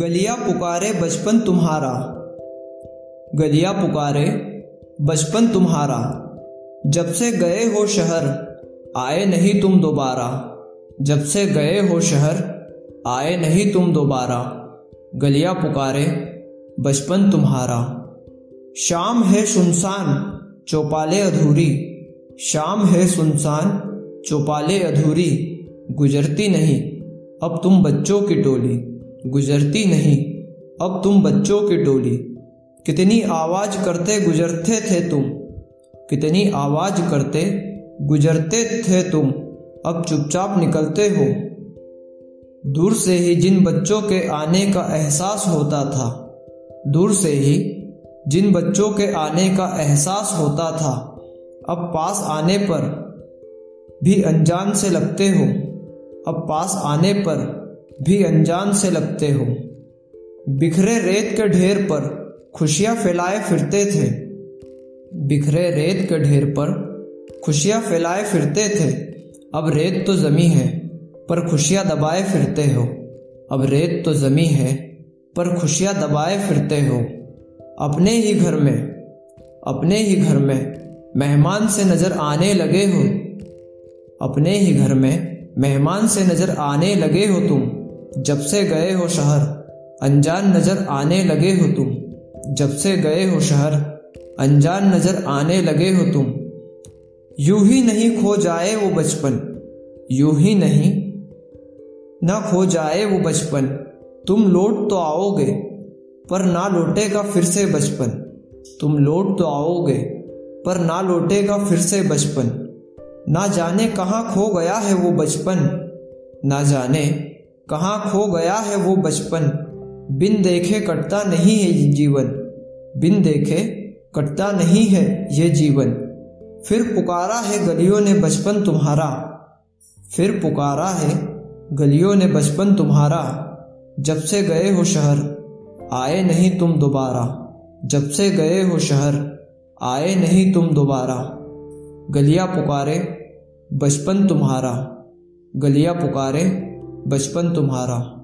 गलिया पुकारे बचपन तुम्हारा। गलिया पुकारे बचपन तुम्हारा। जब से गए हो शहर, आए नहीं तुम दोबारा। जब से गए हो शहर, आए नहीं तुम दोबारा। गलिया पुकारे बचपन तुम्हारा। शाम है सुनसान, चौपाले अधूरी। शाम है सुनसान, चौपाले अधूरी। गुजरती नहीं, अब तुम बच्चों की टोली। गुजरती नहीं। अब तुम बच्चों की टोली कितनी आवाज़ करते गुजरते थे तुम, कितनी आवाज़ करते गुजरते थे तुम, अब चुपचाप निकलते हो। दूर से ही जिन बच्चों के आने का एहसास होता था, दूर से ही जिन बच्चों के आने का एहसास होता था, अब पास आने पर भी अनजान से लगते हो, अब पास आने पर भी अनजान से लगते हो। बिखरे रेत के ढेर पर खुशियाँ फैलाए फिरते थे। बिखरे रेत के ढेर पर खुशियाँ फैलाए फिरते थे। अब रेत तो जमी है, पर खुशियाँ दबाए फिरते हो। अब रेत तो जमी है, पर खुशियाँ दबाए फिरते हो। अपने ही घर में, अपने ही घर में मेहमान से नज़र आने लगे हो। अपने ही घर में मेहमान से नज़र आने लगे हो तुम। जब से गए हो शहर, अनजान नज़र आने लगे हो तुम। जब से गए हो शहर, अनजान नज़र आने लगे हो तुम। यूँ ही नहीं खो जाए वो बचपन, यूँ ही नहीं ना खो जाए वो बचपन। तुम लौट तो आओगे, पर ना लौटेगा फिर से बचपन। तुम लौट तो आओगे, पर ना लौटेगा फिर से बचपन। ना जाने कहाँ खो गया है वो बचपन, ना जाने कहाँ खो गया है वो बचपन। बिन देखे कटता नहीं है ये जीवन। बिन देखे कटता नहीं है ये जीवन। फिर पुकारा है गलियों ने बचपन तुम्हारा। फिर पुकारा है गलियों ने बचपन तुम्हारा। जब से गए हो शहर, आए नहीं तुम दोबारा। जब से गए हो शहर, आए नहीं तुम दोबारा। गलिया पुकारे, बचपन तुम्हारा। गलिया पुकारे बचपन तुम्हारा।